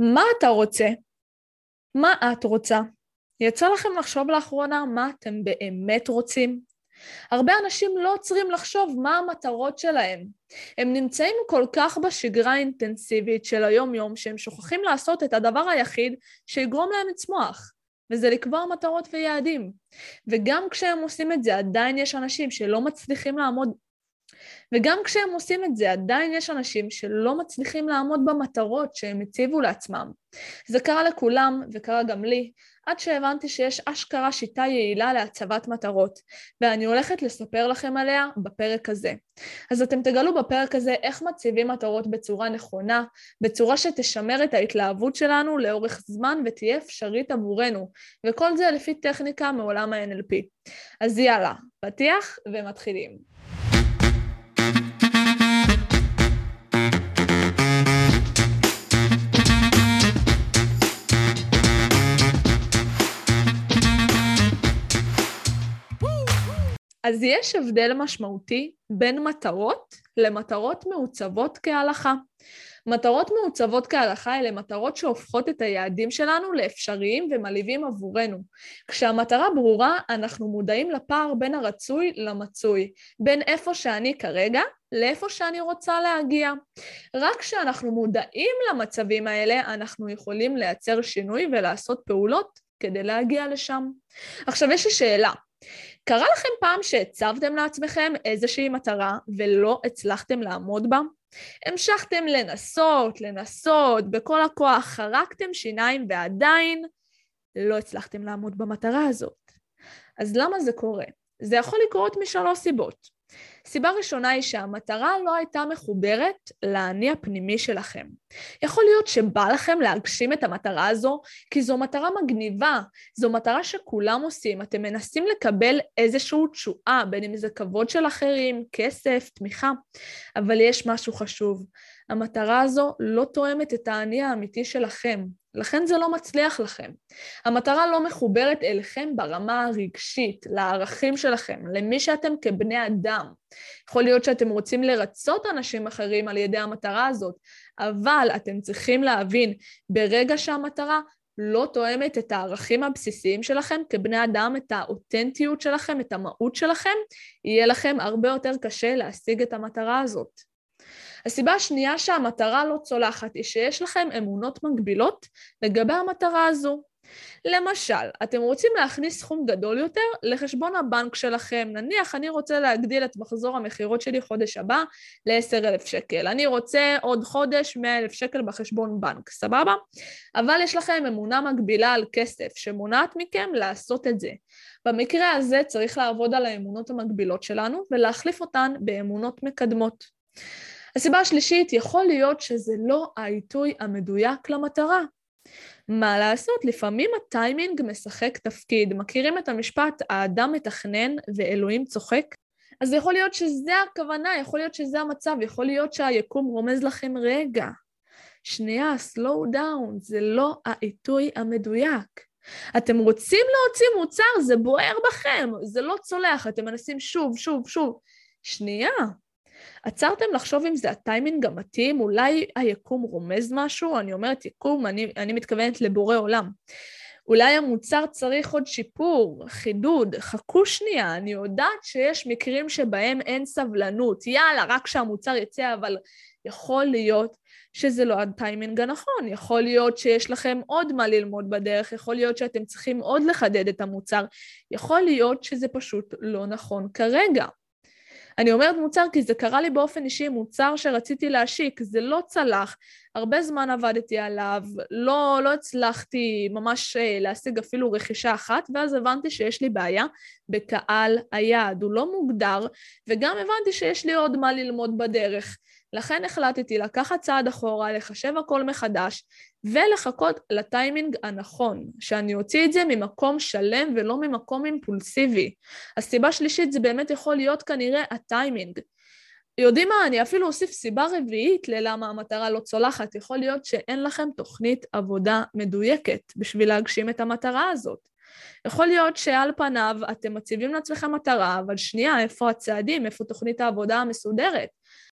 מה אתה רוצה? מה את רוצה? יצא לכם לחשוב לאחרונה מה אתם באמת רוצים? הרבה אנשים לא עוצרים לחשוב מה המטרות שלהם. הם נמצאים כל כך בשגרה האינטנסיבית של היום-יום שהם שוכחים לעשות את הדבר היחיד שיגרום להם לצמוח, וזה לקבוע מטרות ויעדים. וגם כשהם עושים את זה עדיין יש אנשים שלא מצליחים לעמוד וגם כשהם עושים את זה, עדיין יש אנשים שלא מצליחים לעמוד במטרות שהם הציבו לעצמם. זה קרה לכולם, וקרה גם לי, עד שהבנתי שיש אשכרה שיטה יעילה להצבת מטרות, ואני הולכת לספר לכם עליה בפרק הזה. אז אתם תגלו בפרק הזה איך מציבים מטרות בצורה נכונה, בצורה שתשמר את ההתלהבות שלנו לאורך זמן ותהיה אפשרית עבורנו, וכל זה לפי טכניקה מעולם ה-NLP. אז יאללה, פתיח ומתחילים. אז יש הבדל משמעותי בין מטרות למטרות מעוצבות כהלכה. מטרות מעוצבות כהלכה אלה מטרות שהופכות את היעדים שלנו לאפשריים ומלהיבים עבורנו. כשהמטרה ברורה, אנחנו מודעים לפער בין הרצוי למצוי, בין איפה שאני כרגע לאיפה שאני רוצה להגיע. רק כשאנחנו מודעים למצבים האלה, אנחנו יכולים לייצר שינוי ולעשות פעולות כדי להגיע לשם. עכשיו יש לי שאלה, קרה לכם פעם שהצבתם לעצמכם איזושהי מטרה ולא הצלחתם לעמוד בה? המשכתם לנסות, לנסות, בכל הכוח חרקתם שיניים ועדיין לא הצלחתם לעמוד במטרה הזאת. אז למה זה קורה? זה יכול לקרות משלוש סיבות. סיבה ראשונה היא שהמטרה לא הייתה מחוברת לאני הפנימי שלכם. יכול להיות שבא לכם להגשים את המטרה הזו כי זו מטרה מגניבה, זו מטרה שכולם עושים, אתם מנסים לקבל איזושהי תשואה, בין אם זה כבוד של אחרים, כסף, תמיכה, אבל יש משהו חשוב, המטרה הזו לא תואמת את האני האמיתי שלכם, לכן זה לא מצליח לכם. המטרה לא מחוברת אליכם ברמה הרגשית, לערכים שלכם, למי שאתם כבני אדם. יכול להיות שאתם רוצים לרצות אנשים אחרים על ידי המטרה הזאת, אבל אתם צריכים להבין, ברגע שהמטרה לא תואמת את הערכים הבסיסיים שלכם כבני אדם, את האותנטיות שלכם, את המהות שלכם, יהיה לכם הרבה יותר קשה להשיג את המטרה הזאת. הסיבה השנייה שהמטרה לא צולחת היא שיש לכם אמונות מגבילות לגבי המטרה הזו. למשל, אתם רוצים להכניס סכום גדול יותר לחשבון הבנק שלכם. נניח אני רוצה להגדיל את מחזור המכירות שלי חודש הבא ל-10,000 שקל. אני רוצה עוד חודש 100,000 שקל בחשבון בנק, סבבה? אבל יש לכם אמונה מגבילה על כסף שמונעת מכם לעשות את זה. במקרה הזה צריך לעבוד על האמונות המגבילות שלנו ולהחליף אותן באמונות מקדמות. הסיבה השלישית, יכול להיות שזה לא העיתוי המדויק למטרה. מה לעשות, לפעמים הטיימינג משחק תפקיד. מכירים את המשפט, האדם מתכנן ואלוהים צוחק? אז יכול להיות שזה הכוונה, יכול להיות שזה המצב, יכול להיות שהיקום רומז לכם רגע. שנייה, slow down, זה לא העיתוי המדויק. אתם רוצים להוציא מוצר, זה בוער בכם, זה לא צולח, אתם מנסים שוב, שוב, שוב. שנייה, עצרתם לחשוב אם זה הטיימינג המתאים? אולי היקום רומז משהו? אני אומרת יקום, אני, אני מתכוונת לבורא עולם. אולי המוצר צריך עוד שיפור, חידוד, חכו שנייה, אני יודעת שיש מקרים שבהם אין סבלנות, יאללה, רק שהמוצר יצא, אבל יכול להיות שזה לא הטיימינג הנכון, יכול להיות שיש לכם עוד מה ללמוד בדרך, יכול להיות שאתם צריכים עוד לחדד את המוצר, יכול להיות שזה פשוט לא נכון כרגע. אני אומרת מוצר כי זה קרה לי באופן אישי, מוצר שרציתי להשיק, זה לא צלח, הרבה זמן עבדתי עליו, לא, לא הצלחתי ממש אה, להשיג אפילו רכישה אחת, ואז הבנתי שיש לי בעיה בקהל היעד, הוא לא מוגדר, וגם הבנתי שיש לי עוד מה ללמוד בדרך. לכן החלטתי לקחת צעד אחורה, לחשב הכל מחדש, ולחכות לטיימינג הנכון, שאני אוציא את זה ממקום שלם ולא ממקום אימפולסיבי. הסיבה שלישית זה באמת יכול להיות כנראה הטיימינג. יודעים מה, אני אפילו אוסיף סיבה רביעית ללמה המטרה לא צולחת. יכול להיות שאין לכם תוכנית עבודה מדויקת בשביל להגשים את המטרה הזאת. יכול להיות שעל פניו אתם מציבים לעצמכם מטרה, אבל שנייה, איפה הצעדים, איפה תוכנית העבודה המסודרת?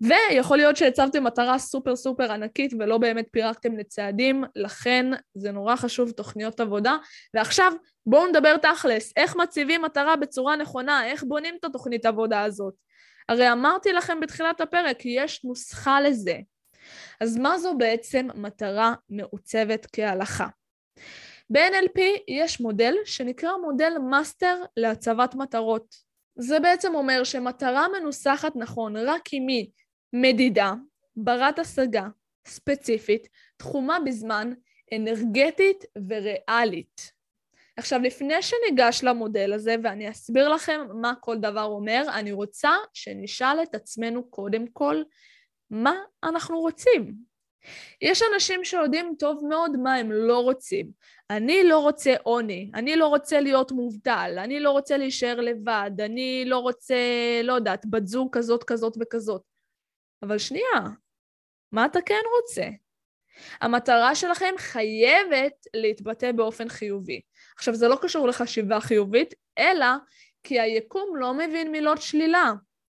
ויכול להיות שהצבתם מטרה סופר סופר ענקית ולא באמת פירקתם לצעדים, לכן זה נורא חשוב תוכניות עבודה. ועכשיו בואו נדבר תכלס, איך מציבים מטרה בצורה נכונה, איך בונים את התוכנית עבודה הזאת. הרי אמרתי לכם בתחילת הפרק, יש נוסחה לזה. אז מה זו בעצם מטרה מעוצבת כהלכה? ב-NLP יש מודל שנקרא מודל MASTER להצבת מטרות. זה בעצם אומר שמטרה מנוסחת נכון רק אם היא מדידה, ברת השגה, ספציפית, תחומה בזמן, אנרגטית וריאלית. עכשיו, לפני שניגש למודל הזה ואני אסביר לכם מה כל דבר אומר, אני רוצה שנשאל את עצמנו קודם כל מה אנחנו רוצים. יש אנשים שיודעים טוב מאוד מה הם לא רוצים. אני לא רוצה עוני, אני לא רוצה להיות מובטל, אני לא רוצה להישאר לבד, אני לא רוצה, לא יודעת, בת זוג כזאת, כזאת וכזאת. אבל שנייה, מה אתה כן רוצה? המטרה שלכם חייבת להתבטא באופן חיובי. עכשיו, זה לא קשור לחשיבה חיובית, אלא כי היקום לא מבין מילות שלילה.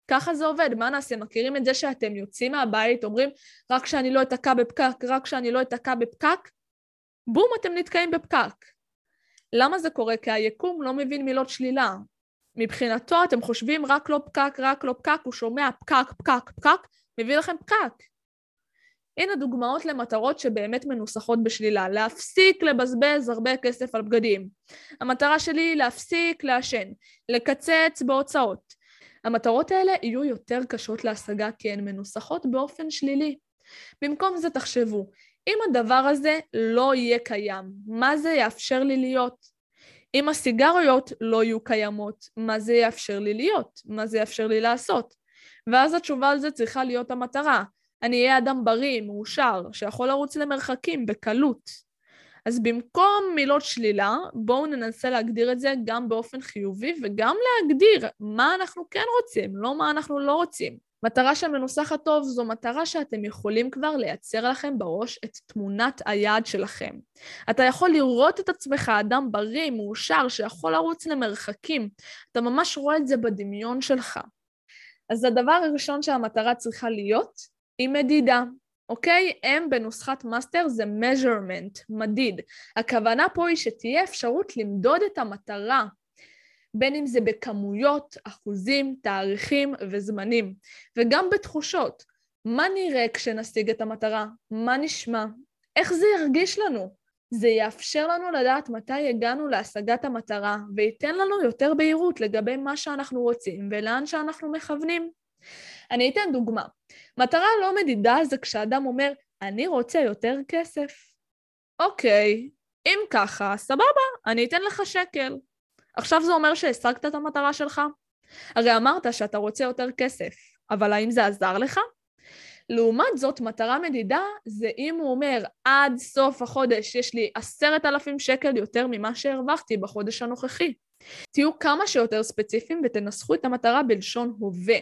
ככה זה עובד, מה נעשה? מכירים את זה שאתם יוצאים מהבית, אומרים, רק שאני לא אתקע בפקק, רק שאני לא אתקע בפקק? בום, אתם נתקעים בפקק. למה זה קורה? כי היקום לא מבין מילות שלילה. מבחינתו אתם חושבים רק לא פקק, רק לא פקק, הוא שומע פקק, פקק, פקק, מביא לכם פקק. הנה דוגמאות למטרות שבאמת מנוסחות בשלילה. להפסיק לבזבז הרבה כסף על בגדים. המטרה שלי היא להפסיק לעשן, לקצץ בהוצאות. המטרות האלה יהיו יותר קשות להשגה כי הן מנוסחות באופן שלילי. במקום זה תחשבו, אם הדבר הזה לא יהיה קיים, מה זה יאפשר לי להיות? אם הסיגריות לא יהיו קיימות, מה זה יאפשר לי להיות? מה זה יאפשר לי לעשות? ואז התשובה על זה צריכה להיות המטרה. אני אהיה אדם בריא, מאושר, שיכול לרוץ למרחקים בקלות. אז במקום מילות שלילה, בואו ננסה להגדיר את זה גם באופן חיובי וגם להגדיר מה אנחנו כן רוצים, לא מה אנחנו לא רוצים. מטרה שמנוסחת טוב זו מטרה שאתם יכולים כבר לייצר לכם בראש את תמונת היעד שלכם. אתה יכול לראות את עצמך אדם בריא, מאושר, שיכול לרוץ למרחקים. אתה ממש רואה את זה בדמיון שלך. אז הדבר הראשון שהמטרה צריכה להיות היא מדידה. אוקיי? M בנוסחת MASTER זה measurement, מדיד. הכוונה פה היא שתהיה אפשרות למדוד את המטרה, בין אם זה בכמויות, אחוזים, תאריכים וזמנים, וגם בתחושות. מה נראה כשנשיג את המטרה? מה נשמע? איך זה ירגיש לנו? זה יאפשר לנו לדעת מתי הגענו להשגת המטרה, וייתן לנו יותר בהירות לגבי מה שאנחנו רוצים ולאן שאנחנו מכוונים. אני אתן דוגמה. מטרה לא מדידה זה כשאדם אומר, אני רוצה יותר כסף. אוקיי, אם ככה, סבבה, אני אתן לך שקל. עכשיו זה אומר שהשגת את המטרה שלך? הרי אמרת שאתה רוצה יותר כסף, אבל האם זה עזר לך? לעומת זאת, מטרה מדידה זה אם הוא אומר עד סוף החודש יש לי עשרת אלפים שקל יותר ממה שהרווחתי בחודש הנוכחי. תהיו כמה שיותר ספציפיים ותנסחו את המטרה בלשון הווה.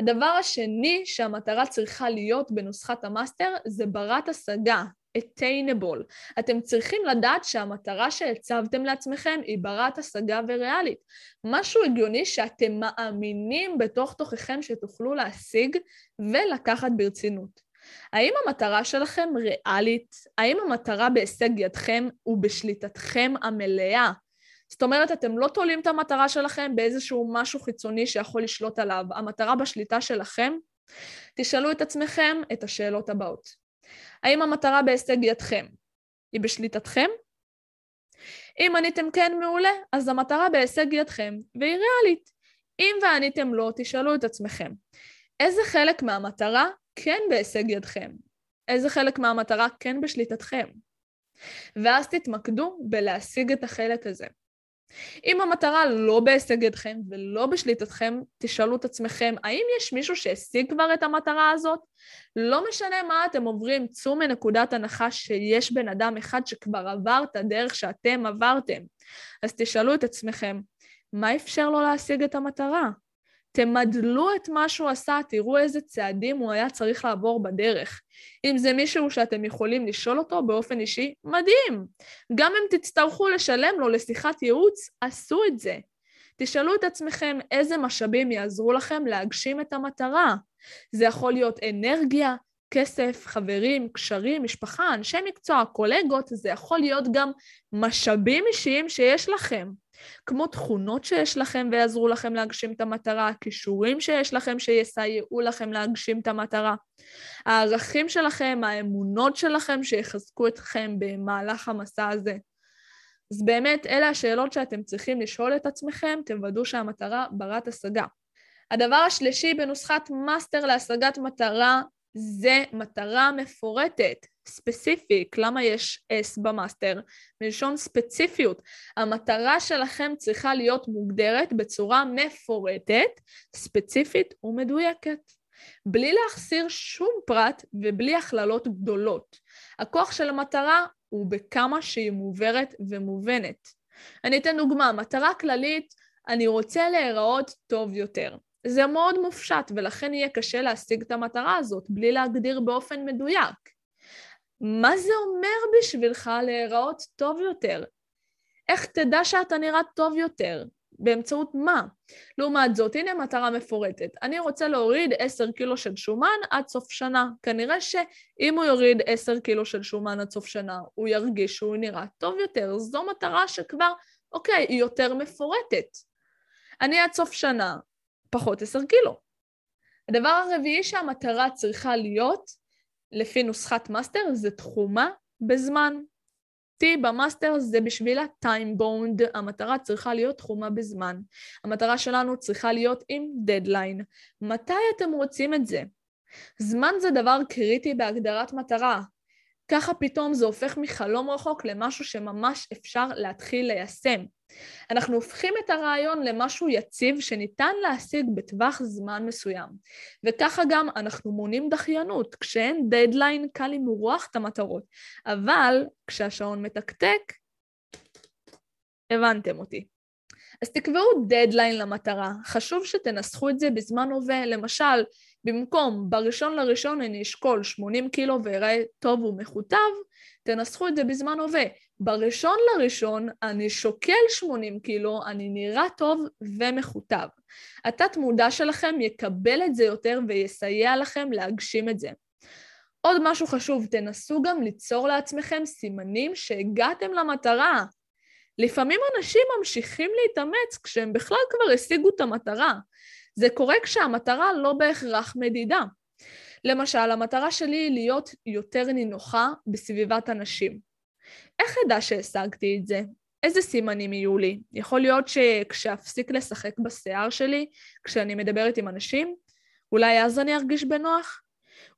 הדבר השני שהמטרה צריכה להיות בנוסחת המאסטר זה ברת השגה, attainable. אתם צריכים לדעת שהמטרה שהצבתם לעצמכם היא ברת השגה וריאלית. משהו הגיוני שאתם מאמינים בתוך תוככם שתוכלו להשיג ולקחת ברצינות. האם המטרה שלכם ריאלית? האם המטרה בהישג ידכם ובשליטתכם המלאה? זאת אומרת, אתם לא תולים את המטרה שלכם באיזשהו משהו חיצוני שיכול לשלוט עליו. המטרה בשליטה שלכם, תשאלו את עצמכם את השאלות הבאות. האם המטרה בהישג ידכם היא בשליטתכם? אם עניתם כן מעולה, אז המטרה בהישג ידכם והיא ריאלית. אם ועניתם לא, תשאלו את עצמכם, איזה חלק מהמטרה כן בהישג ידכם? איזה חלק מהמטרה כן בשליטתכם? ואז תתמקדו בלהשיג את החלק הזה. אם המטרה לא בהישג ידכם ולא בשליטתכם, תשאלו את עצמכם, האם יש מישהו שהשיג כבר את המטרה הזאת? לא משנה מה אתם עוברים, צאו מנקודת הנחה שיש בן אדם אחד שכבר עבר את הדרך שאתם עברתם. אז תשאלו את עצמכם, מה אפשר לו להשיג את המטרה? תמדלו את מה שהוא עשה, תראו איזה צעדים הוא היה צריך לעבור בדרך. אם זה מישהו שאתם יכולים לשאול אותו באופן אישי, מדהים. גם אם תצטרכו לשלם לו לשיחת ייעוץ, עשו את זה. תשאלו את עצמכם איזה משאבים יעזרו לכם להגשים את המטרה. זה יכול להיות אנרגיה, כסף, חברים, קשרים, משפחה, אנשי מקצוע, קולגות, זה יכול להיות גם משאבים אישיים שיש לכם. כמו תכונות שיש לכם ויעזרו לכם להגשים את המטרה, כישורים שיש לכם שיסייעו לכם להגשים את המטרה, הערכים שלכם, האמונות שלכם שיחזקו אתכם במהלך המסע הזה. אז באמת, אלה השאלות שאתם צריכים לשאול את עצמכם, תוודאו שהמטרה ברת השגה. הדבר השלישי בנוסחת MASTER להשגת מטרה זה מטרה מפורטת, specific. למה יש S ב MASTER? מלשון ספציפיות. המטרה שלכם צריכה להיות מוגדרת בצורה מפורטת, ספציפית ומדויקת. בלי להחסיר שום פרט ובלי הכללות גדולות. הכוח של המטרה הוא בכמה שהיא מוברת ומובנת. אני אתן דוגמה, מטרה כללית, אני רוצה להיראות טוב יותר. זה מאוד מופשט ולכן יהיה קשה להשיג את המטרה הזאת בלי להגדיר באופן מדויק. מה זה אומר בשבילך להיראות טוב יותר? איך תדע שאתה נראה טוב יותר? באמצעות מה? לעומת זאת, הנה מטרה מפורטת. אני רוצה להוריד 10 קילו של שומן עד סוף שנה. כנראה שאם הוא יוריד 10 קילו של שומן עד סוף שנה, הוא ירגיש שהוא נראה טוב יותר. זו מטרה שכבר, אוקיי, היא יותר מפורטת. אני עד סוף שנה פחות 10 קילו. הדבר הרביעי שהמטרה צריכה להיות, לפי נוסחת MASTER, זה תחומה בזמן. T ב MASTER זה בשביל ה-time bound, המטרה צריכה להיות תחומה בזמן. המטרה שלנו צריכה להיות עם דדליין. מתי אתם רוצים את זה? זמן זה דבר קריטי בהגדרת מטרה. ככה פתאום זה הופך מחלום רחוק למשהו שממש אפשר להתחיל ליישם. אנחנו הופכים את הרעיון למשהו יציב שניתן להשיג בטווח זמן מסוים. וככה גם אנחנו מונעים דחיינות. כשאין דדליין קל למרוח את המטרות, אבל כשהשעון מתקתק, הבנתם אותי. אז תקבעו דדליין למטרה. חשוב שתנסחו את זה בזמן הווה. למשל, במקום בראשון לראשון אני אשקול 80 קילו ואראה טוב ומכותב, תנסחו את זה בזמן הווה. בראשון לראשון אני שוקל 80 קילו, אני נראה טוב ומכותב. התת מודע שלכם יקבל את זה יותר ויסייע לכם להגשים את זה. עוד משהו חשוב, תנסו גם ליצור לעצמכם סימנים שהגעתם למטרה. לפעמים אנשים ממשיכים להתאמץ כשהם בכלל כבר השיגו את המטרה. זה קורה כשהמטרה לא בהכרח מדידה. למשל, המטרה שלי היא להיות יותר נינוחה בסביבת אנשים. איך אדע שהשגתי את זה? איזה סימנים יהיו לי? יכול להיות שכשאפסיק לשחק בשיער שלי, כשאני מדברת עם אנשים, אולי אז אני ארגיש בנוח?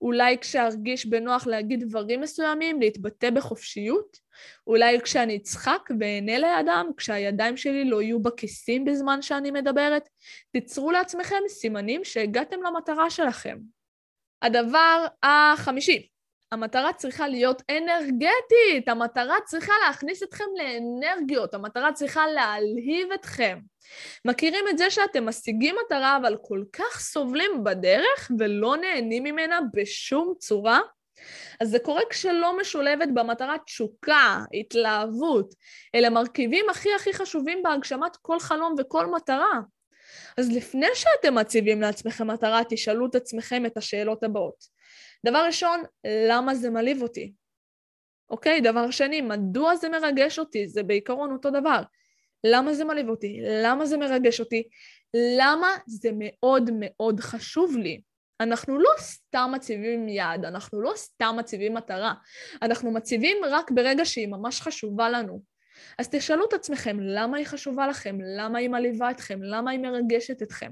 אולי כשארגיש בנוח להגיד דברים מסוימים, להתבטא בחופשיות? אולי כשאני אצחק ואענה לידם, כשהידיים שלי לא יהיו בכיסים בזמן שאני מדברת? תיצרו לעצמכם סימנים שהגעתם למטרה שלכם. הדבר החמישי, המטרה צריכה להיות אנרגטית, המטרה צריכה להכניס אתכם לאנרגיות, המטרה צריכה להלהיב אתכם. מכירים את זה שאתם משיגים מטרה אבל כל כך סובלים בדרך ולא נהנים ממנה בשום צורה? אז זה קורה כשלא משולבת במטרה תשוקה, התלהבות. אלה מרכיבים הכי הכי חשובים בהגשמת כל חלום וכל מטרה. אז לפני שאתם מציבים לעצמכם מטרה, תשאלו את עצמכם את השאלות הבאות. דבר ראשון, למה זה מעליב אותי? אוקיי? דבר שני, מדוע זה מרגש אותי? זה בעיקרון אותו דבר. למה זה מלהיב אותי? למה זה מרגש אותי? למה זה מאוד מאוד חשוב לי? אנחנו לא סתם מציבים יעד, אנחנו לא סתם מציבים מטרה, אנחנו מציבים רק ברגע שהיא ממש חשובה לנו. אז תשאלו את עצמכם למה היא חשובה לכם, למה היא מלהיבה אתכם, למה היא מרגשת אתכם.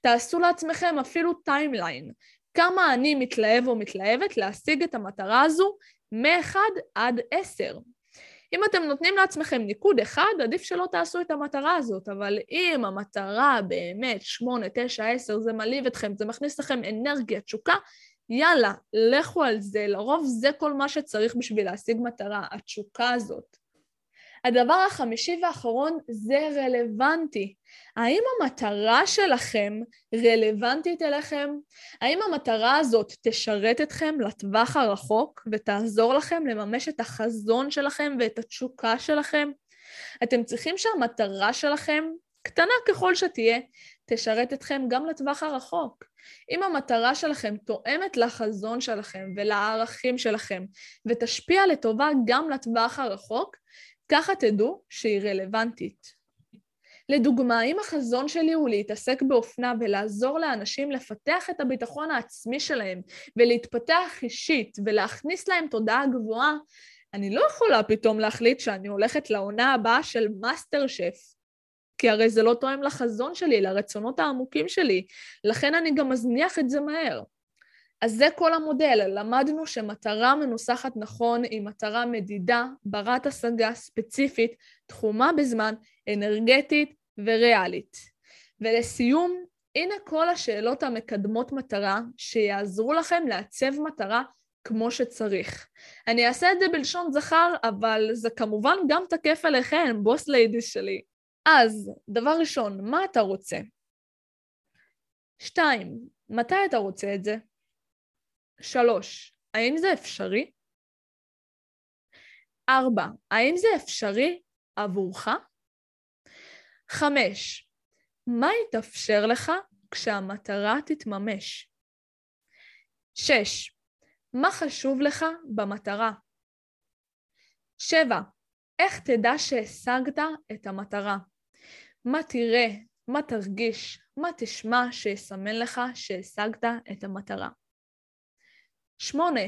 תעשו לעצמכם אפילו timeline, כמה אני מתלהב או מתלהבת להשיג את המטרה הזו מ-1 עד 10. אם אתם נותנים לעצמכם ניקוד אחד, עדיף שלא תעשו את המטרה הזאת, אבל אם המטרה באמת 8, 9, 10, זה מלהיב אתכם, זה מכניס לכם אנרגיה, תשוקה, יאללה, לכו על זה, לרוב זה כל מה שצריך בשביל להשיג מטרה, התשוקה הזאת. הדבר החמישי והאחרון זה רלוונטי. האם המטרה שלכם רלוונטית אליכם? האם המטרה הזאת תשרת אתכם לטווח הרחוק ותעזור לכם לממש את החזון שלכם ואת התשוקה שלכם? אתם צריכים שהמטרה שלכם, קטנה ככל שתהיה, תשרת אתכם גם לטווח הרחוק. אם המטרה שלכם תואמת לחזון שלכם ולערכים שלכם ותשפיע לטובה גם לטווח הרחוק, ככה תדעו שהיא רלוונטית. לדוגמה, אם החזון שלי הוא להתעסק באופנה ולעזור לאנשים לפתח את הביטחון העצמי שלהם ולהתפתח אישית ולהכניס להם תודעה גבוהה, אני לא יכולה פתאום להחליט שאני הולכת לעונה הבאה של מאסטר שף, כי הרי זה לא תואם לחזון שלי, לרצונות העמוקים שלי, לכן אני גם מזניח את זה מהר. אז זה כל המודל, למדנו שמטרה מנוסחת נכון היא מטרה מדידה, ברת השגה, ספציפית, תחומה בזמן, אנרגטית וריאלית. ולסיום, הנה כל השאלות המקדמות מטרה שיעזרו לכם לעצב מטרה כמו שצריך. אני אעשה את זה בלשון זכר, אבל זה כמובן גם תקף עליכם, boss ladies שלי. אז, דבר ראשון, מה אתה רוצה? שתיים, מתי אתה רוצה את זה? שלוש, האם זה אפשרי? ארבע, האם זה אפשרי עבורך? חמש, מה יתאפשר לך כשהמטרה תתממש? שש, מה חשוב לך במטרה? שבע, איך תדע שהשגת את המטרה? מה תראה, מה תרגיש, מה תשמע שיסמן לך שהשגת את המטרה? שמונה,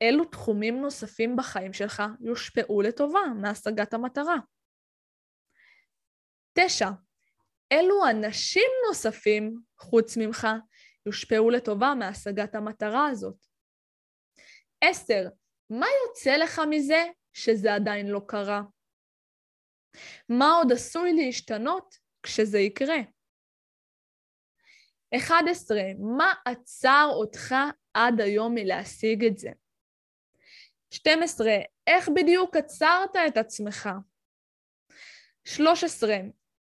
אילו תחומים נוספים בחיים שלך יושפעו לטובה מהשגת המטרה? תשע, אילו אנשים נוספים חוץ ממך יושפעו לטובה מהשגת המטרה הזאת? עשר, מה יוצא לך מזה שזה עדיין לא קרה? מה עוד עשוי להשתנות כשזה יקרה? 11. מה עצר אותך עד היום מלהשיג את זה? 12. איך בדיוק עצרת את עצמך? 13.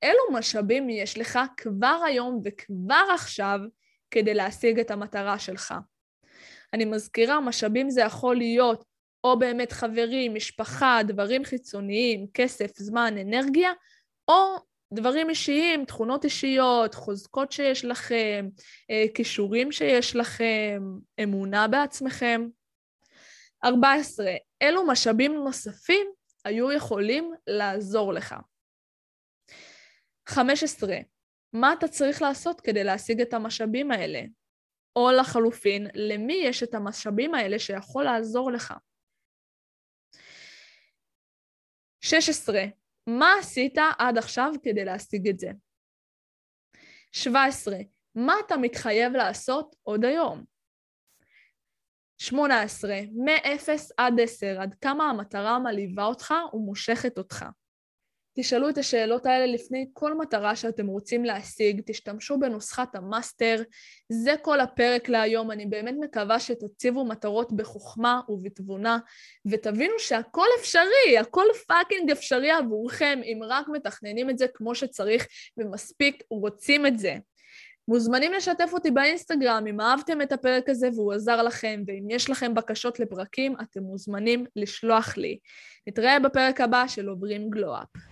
אילו משאבים יש לך כבר היום וכבר עכשיו כדי להשיג את המטרה שלך? אני מזכירה, משאבים זה יכול להיות או באמת חברים, משפחה, דברים חיצוניים, כסף, זמן, אנרגיה, או דברים אישיים, תכונות אישיות, חוזקות שיש לכם, אה, כישורים שיש לכם, אמונה בעצמכם. 14. אילו משאבים נוספים היו יכולים לעזור לך? 15. מה אתה צריך לעשות כדי להשיג את המשאבים האלה? או לחלופין, למי יש את המשאבים האלה שיכול לעזור לך? 16. מה עשית עד עכשיו כדי להשיג את זה? 17. מה אתה מתחייב לעשות עוד היום? 18. מ-0 עד 10, עד כמה המטרה מלהיבה אותך ומושכת אותך? תשאלו את השאלות האלה לפני כל מטרה שאתם רוצים להשיג, תשתמשו בנוסחת המאסטר. זה כל הפרק להיום, אני באמת מקווה שתציבו מטרות בחוכמה ובתבונה, ותבינו שהכל אפשרי, הכל fucking אפשרי עבורכם, אם רק מתכננים את זה כמו שצריך ומספיק רוצים את זה. מוזמנים לשתף אותי באינסטגרם אם אהבתם את הפרק הזה והוא עזר לכם, ואם יש לכם בקשות לפרקים, אתם מוזמנים לשלוח לי. נתראה בפרק הבא של עוברים glow-up.